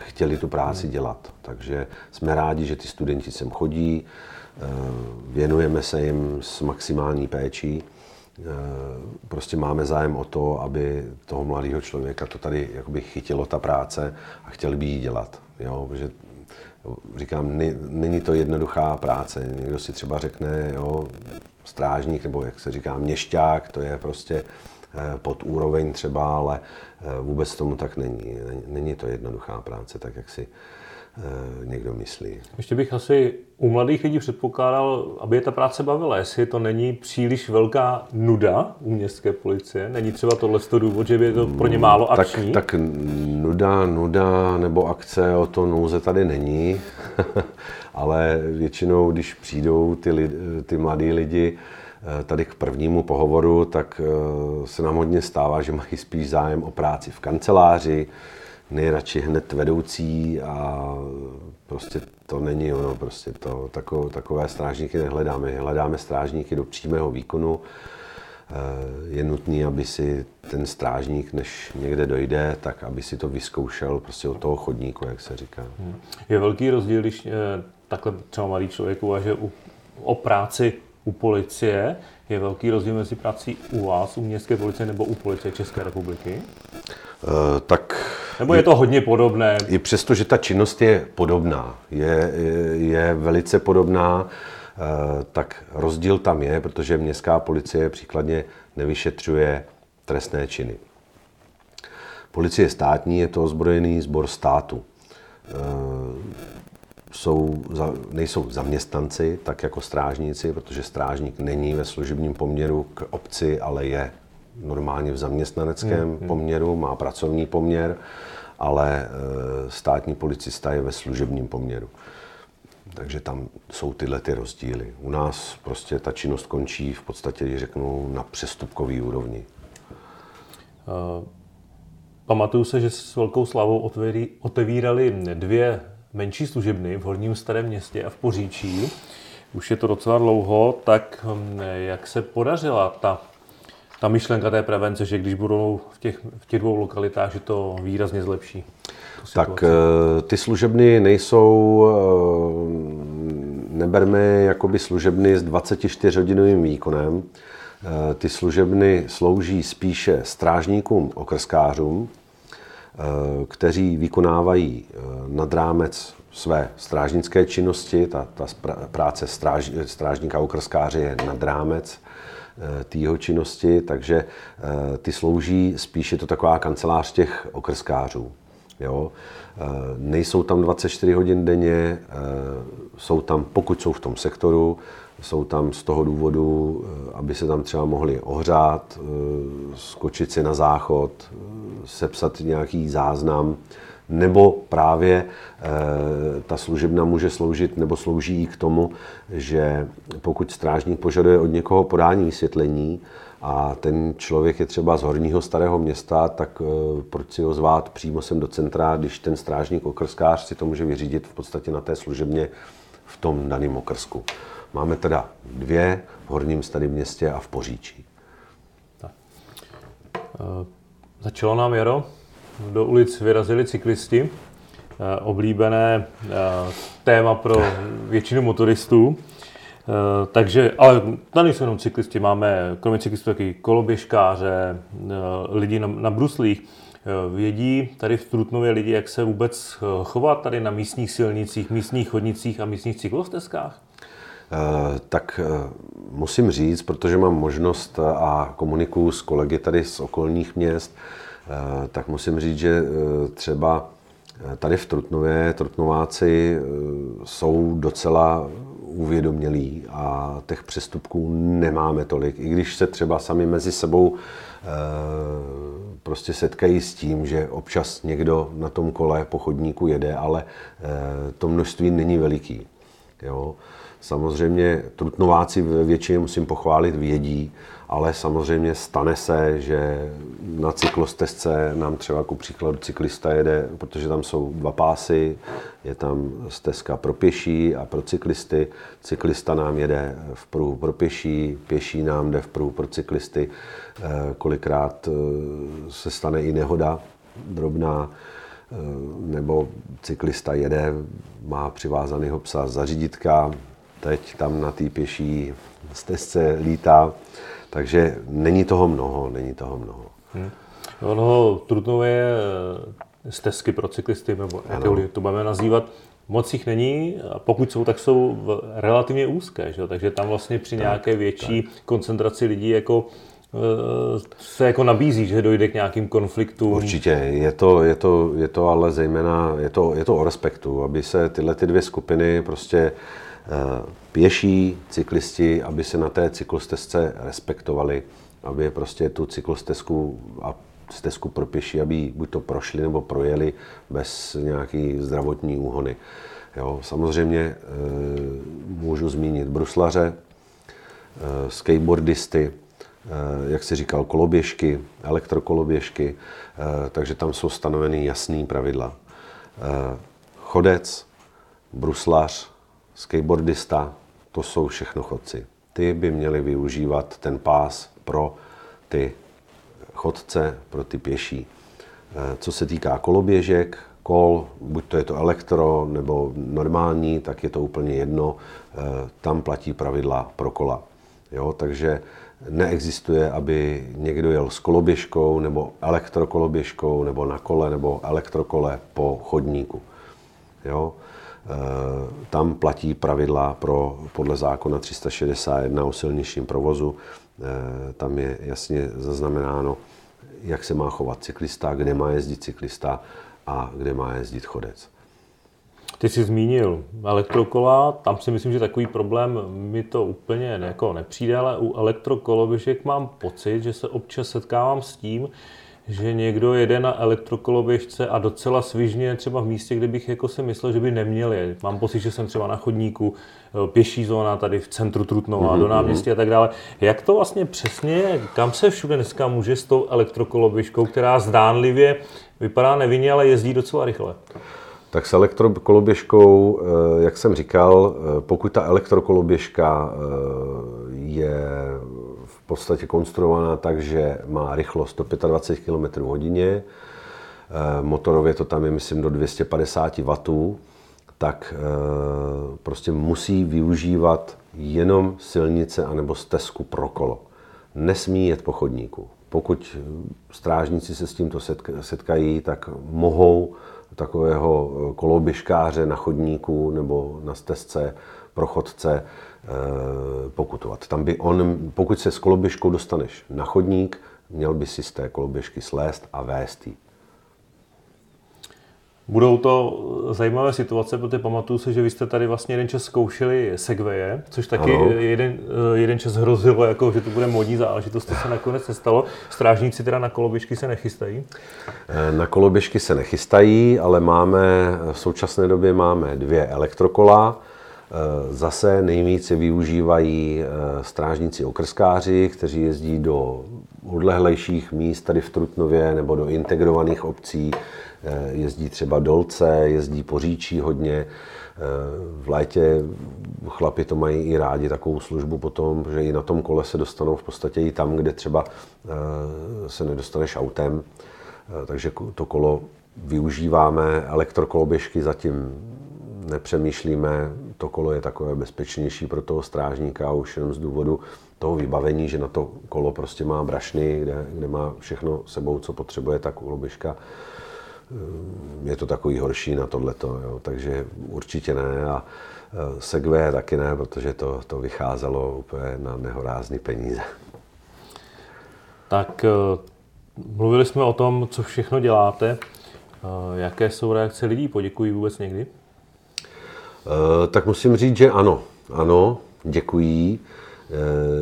chtěli tu práci dělat. Takže jsme rádi, že ty studenti sem chodí, eh, věnujeme se jim s maximální péčí. Eh, Prostě máme zájem o to, aby toho mladého člověka to tady jakoby chytilo ta práce a chtěli by ji dělat. Jo? Protože říkám, ne- není to jednoduchá práce. Někdo si třeba řekne, jo, strážník, nebo jak se říká, měšťák, to je prostě pod úroveň třeba, ale eh, vůbec tomu tak není. Není- to jednoduchá práce, tak jak si eh, někdo myslí. Ještě bych asi u mladých lidí předpokládal, aby je ta práce bavila. Jestli to není příliš velká nuda u městské policie, není třeba tohle z toho důvod, že by je to pro ně málo tak, akční. tak nuda, nuda nebo akce, o to nouze tady není, (laughs) ale většinou, když přijdou ty, lidi, ty mladí lidi eh, tady k prvnímu pohovoru, tak eh, se nám hodně stává, že mají spíš zájem o práci v kanceláři, nejradši hned vedoucí a prostě to není ono, prostě to, takové, strážníky nehledáme. Hledáme strážníky do přímého výkonu, Eh, je nutný, aby si ten strážník, než někde dojde, tak aby si to vyzkoušel prostě od toho chodníku, jak se říká. Je velký rozdíl, když eh, takhle třeba mladý člověk uvažuje o práci u policie, je velký rozdíl mezi prací u vás, u městské policie nebo u policie České republiky? Eh, Tak Nebo je to hodně podobné? i přesto, že ta činnost je podobná, je, je, je velice podobná, eh, tak rozdíl tam je, protože městská policie příkladně nevyšetřuje trestné činy. Policie státní je to ozbrojený sbor státu. Eh, Jsou, za- nejsou zaměstnanci, tak jako strážníci, protože strážník není ve služebním poměru k obci, ale je normálně v zaměstnaneckém poměru, má pracovní poměr, ale eh, státní policista je ve služebním poměru. Takže tam jsou tyhle ty rozdíly. U nás prostě ta činnost končí v podstatě, když řeknu, na přestupkový úrovni. Eh, Pamatuju se, že s velkou slavou otevírali dvě menší služebny v Horním starém městě a v Poříčí. Už je to docela dlouho, tak hm, jak se podařila ta, ta myšlenka té prevence, že když budou v těch, v těch dvou lokalitách, že to výrazně zlepší? Tak eh, ty služebny nejsou, eh, neberme jakoby služebny s 24-hodinovým výkonem. Eh, Ty služebny slouží spíše strážníkům, okrskářům, kteří vykonávají eh, nad rámec své strážnické činnosti. Ta, ta práce stráž, strážníka okrskáře je nad rámec jeho činnosti, takže ty slouží, spíše to taková kancelář těch okrskářů. Jo? Nejsou tam 24 hodin denně, jsou tam, pokud jsou v tom sektoru, jsou tam z toho důvodu, eh, aby se tam třeba mohli ohřát, eh, skočit si na záchod, eh, sepsat nějaký záznam, nebo právě ta služebna může sloužit nebo slouží k tomu, že pokud strážník požaduje od někoho podání vysvětlení a ten člověk je třeba z horního starého města, tak proč si ho zvát přímo sem do centra, když ten strážník okrskář si to může vyřídit v podstatě na té služebně v tom daném okrsku. Máme teda dvě v Horním starém městě a v Poříčí. Tak. E, začalo nám jaro, do ulic vyrazili cyklisti, e, oblíbené e, téma pro většinu motoristů. Takže, ale tady nejsou jenom cyklisti, máme kromě cyklistů taky koloběžkáře, lidi na, na bruslích. Vědí tady v Trutnově lidi, jak se vůbec chovat tady na místních silnicích, místních chodnicích a místních cyklostezkách? Eh, tak eh, musím říct, protože mám možnost a komunikuju s kolegy tady z okolních měst, eh, tak musím říct, že třeba tady v Trutnově Trutnováci jsou docela uvědomělí a těch přestupků nemáme tolik. I když se třeba sami mezi sebou prostě setkají s tím, že občas někdo na tom kole po chodníku jede, ale to množství není veliký. Jo. Samozřejmě Trutnováci ve většině musím pochválit vědí, ale samozřejmě stane se, že na cyklostezce nám třeba ku příkladu cyklista jede, protože tam jsou dva pásy, je tam stezka pro pěší a pro cyklisty. Cyklista nám jede v pruhu pro pěší, pěší nám jde v pruhu pro cyklisty. Eh, kolikrát eh, se stane i nehoda drobná, eh, nebo cyklista jede, má přivázaného psa zaříditka, teď tam na té pěší stezce lítá, takže není toho mnoho, není toho mnoho. Hmm. Ono Trutnově stezky pro cyklisty, nebo jak to budeme nazývat, moc jich není, a pokud jsou, tak jsou relativně úzké, že? takže tam vlastně při tak, nějaké větší tak. koncentraci lidí jako eh, se jako nabízí, že dojde k nějakým konfliktům. Určitě, je to, je to, je to ale zejména, je to, je to o respektu, aby se tyhle ty dvě skupiny prostě Eh, pěší cyklisti, aby se na té cyklostezce respektovali, aby prostě tu cyklostezku a stezku pro pěší, aby buď to prošli nebo projeli bez nějaký zdravotní úhony. Jo, samozřejmě e, můžu zmínit bruslaře, e, skateboardisty, jak si říkal, koloběžky, elektrokoloběžky, takže tam jsou stanoveny jasné pravidla. Chodec, bruslař, skateboardista, to jsou všechno chodci. Ty by měli využívat ten pás pro ty chodce, pro ty pěší. Eh, co se týká koloběžek, kol, buď to je to elektro nebo normální, tak je to úplně jedno. Eh, tam platí pravidla pro kola. Jo, takže neexistuje, aby někdo jel s koloběžkou nebo elektrokoloběžkou nebo na kole nebo elektrokole po chodníku. Jo. Eh, tam platí pravidla pro, podle zákona 361 o silničním provozu. Eh, tam je jasně zaznamenáno, jak se má chovat cyklista, kde má jezdit cyklista a kde má jezdit chodec. Ty jsi zmínil elektrokola, tam si myslím, že takový problém mi to úplně jako nepřijde, ale u elektrokoloběžek mám pocit, že se občas setkávám s tím, že někdo jede na elektrokoloběžce a docela svižně třeba v místě, kde bych jako si myslel, že by neměl jet. Mám pocit, že jsem třeba na chodníku, eh, pěší zóna tady v centru Trutnova, mm-hmm. do mhm. náměstí a tak dále. Jak to vlastně přesně, kam se všude dneska může s tou elektrokoloběžkou, která zdánlivě vypadá nevinně, ale jezdí docela rychle? Tak s elektrokoloběžkou, eh, jak jsem říkal, eh, pokud ta elektrokoloběžka je podstatě konstruovaná tak, že má rychlost 125 km hodině, eh, motorově to tam je, myslím, do 250 W, tak eh, prostě musí využívat jenom silnice anebo stezku pro kolo. Nesmí jet po chodníku. Pokud strážníci se s tímto setkají, tak mohou takového koloběžkáře na chodníku nebo na stezce pro chodce pokutovat. Tam by on, pokud se s koloběžkou dostaneš na chodník, měl by si z té koloběžky slést a vést ji. Budou to zajímavé situace, protože pamatuju se, že vy jste tady vlastně jeden čas zkoušeli segwaye, což taky jeden, jeden čas hrozilo, jako, že to bude modní záležitost, to se nakonec nestalo. Strážníci teda na koloběžky se nechystají? Eh, na koloběžky se nechystají, ale máme, v současné době máme dvě elektrokola, eh, Zase nejvíce využívají eh, strážníci okrskáři, kteří jezdí do odlehlejších míst tady v Trutnově nebo do integrovaných obcí, Eh, jezdí třeba dolce, jezdí poříčí hodně. Eh, v létě chlapi to mají i rádi, takovou službu potom, že i na tom kole se dostanou v podstatě i tam, kde třeba eh, se nedostaneš autem. Takže to kolo využíváme, elektrokoloběžky zatím nepřemýšlíme, to kolo je takové bezpečnější pro toho strážníka už jenom z důvodu toho vybavení, že na to kolo prostě má brašny, kde, kde má všechno sebou, co potřebuje ta koloběžka Eh, je to takový horší na tohleto, jo, takže určitě ne a eh, Segway taky ne, protože to, to vycházelo úplně na nehorázný peníze. Tak eh, mluvili jsme o tom, co všechno děláte. Jaké jsou reakce lidí? Poděkují vůbec někdy? Tak musím říct, že ano. Ano, děkují.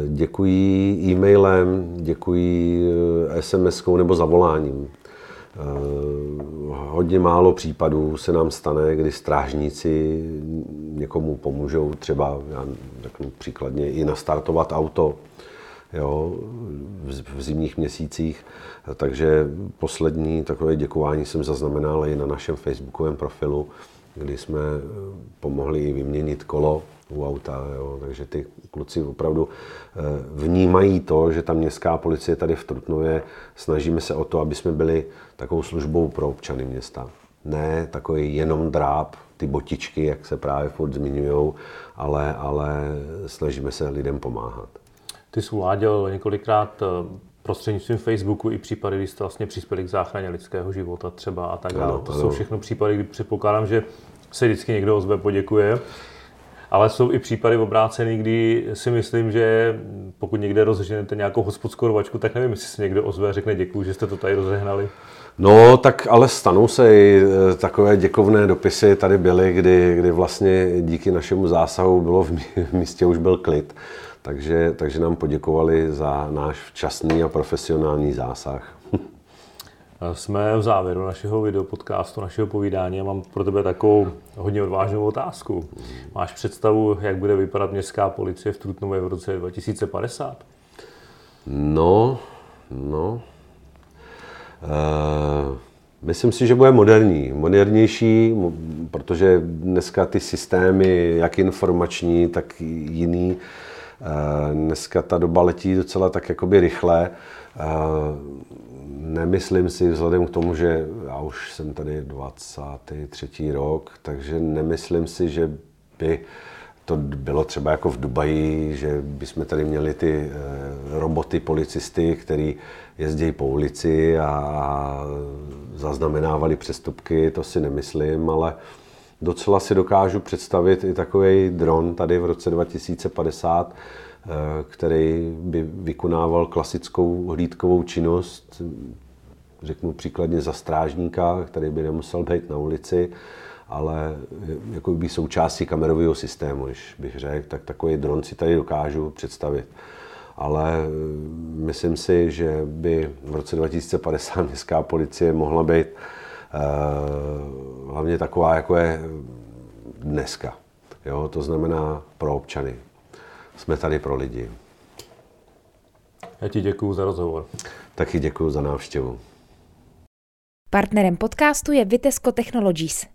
Děkují e-mailem, děkují SMS-kou nebo zavoláním. Eh, hodně málo případů se nám stane, kdy strážníci někomu pomůžou třeba, já řeknu příkladně, i nastartovat auto jo, v zimních měsících. Takže poslední takové děkování jsem zaznamenal i na našem facebookovém profilu, kdy jsme pomohli i vyměnit kolo u auta. Jo. Takže ty kluci opravdu eh, vnímají to, že ta městská policie tady v Trutnově, snažíme se o to, aby jsme byli takovou službou pro občany města. Ne takový jenom dráp, ty botičky, jak se právě furt zmiňují, ale, ale snažíme se lidem pomáhat. Ty jsi uváděl několikrát eh, prostřednictvím Facebooku i případy, kdy jste vlastně přispěli k záchraně lidského života třeba a tak dále. To jsou všechno případy, kdy předpokládám, že se vždycky někdo ozve, poděkuje. Ale jsou i případy obrácený, kdy si myslím, že pokud někde rozženete nějakou hospodskou rovačku, tak nevím, jestli se někdo ozve a řekne děkuji, že jste to tady rozehnali. No, tak ale stanou se i e, takové děkovné dopisy tady byly, kdy, kdy vlastně díky našemu zásahu bylo v místě už byl klid. Takže, takže nám poděkovali za náš včasný a profesionální zásah. Jsme v závěru našeho videopodcastu, našeho povídání a mám pro tebe takovou hodně odvážnou otázku. Máš představu, jak bude vypadat městská policie v Trutnově v roce 2050? No, no. Uh, myslím si, že bude moderní, modernější, protože dneska ty systémy, jak informační, tak jiný, dneska ta doba letí docela tak jakoby rychle. Uh, nemyslím si, vzhledem k tomu, že já už jsem tady 23. rok, takže nemyslím si, že by to bylo třeba jako v Dubaji, že bychom tady měli ty eh, roboty, policisty, který jezdí po ulici a zaznamenávali přestupky, to si nemyslím, ale docela si dokážu představit i takový dron tady v roce 2050, Eh, který by vykonával klasickou hlídkovou činnost, řeknu příkladně za strážníka, který by nemusel být na ulici, ale jako by součástí kamerového systému, když bych řekl, tak takový dron si tady dokážu představit. Ale eh, myslím si, že by v roce 2050 městská policie mohla být hlavně taková, jako je dneska. Jo, to znamená pro občany, jsme tady pro lidi. Já ti děkuji za rozhovor. Taky děkuji za návštěvu. Partnerem podcastu je Vitesco Technologies.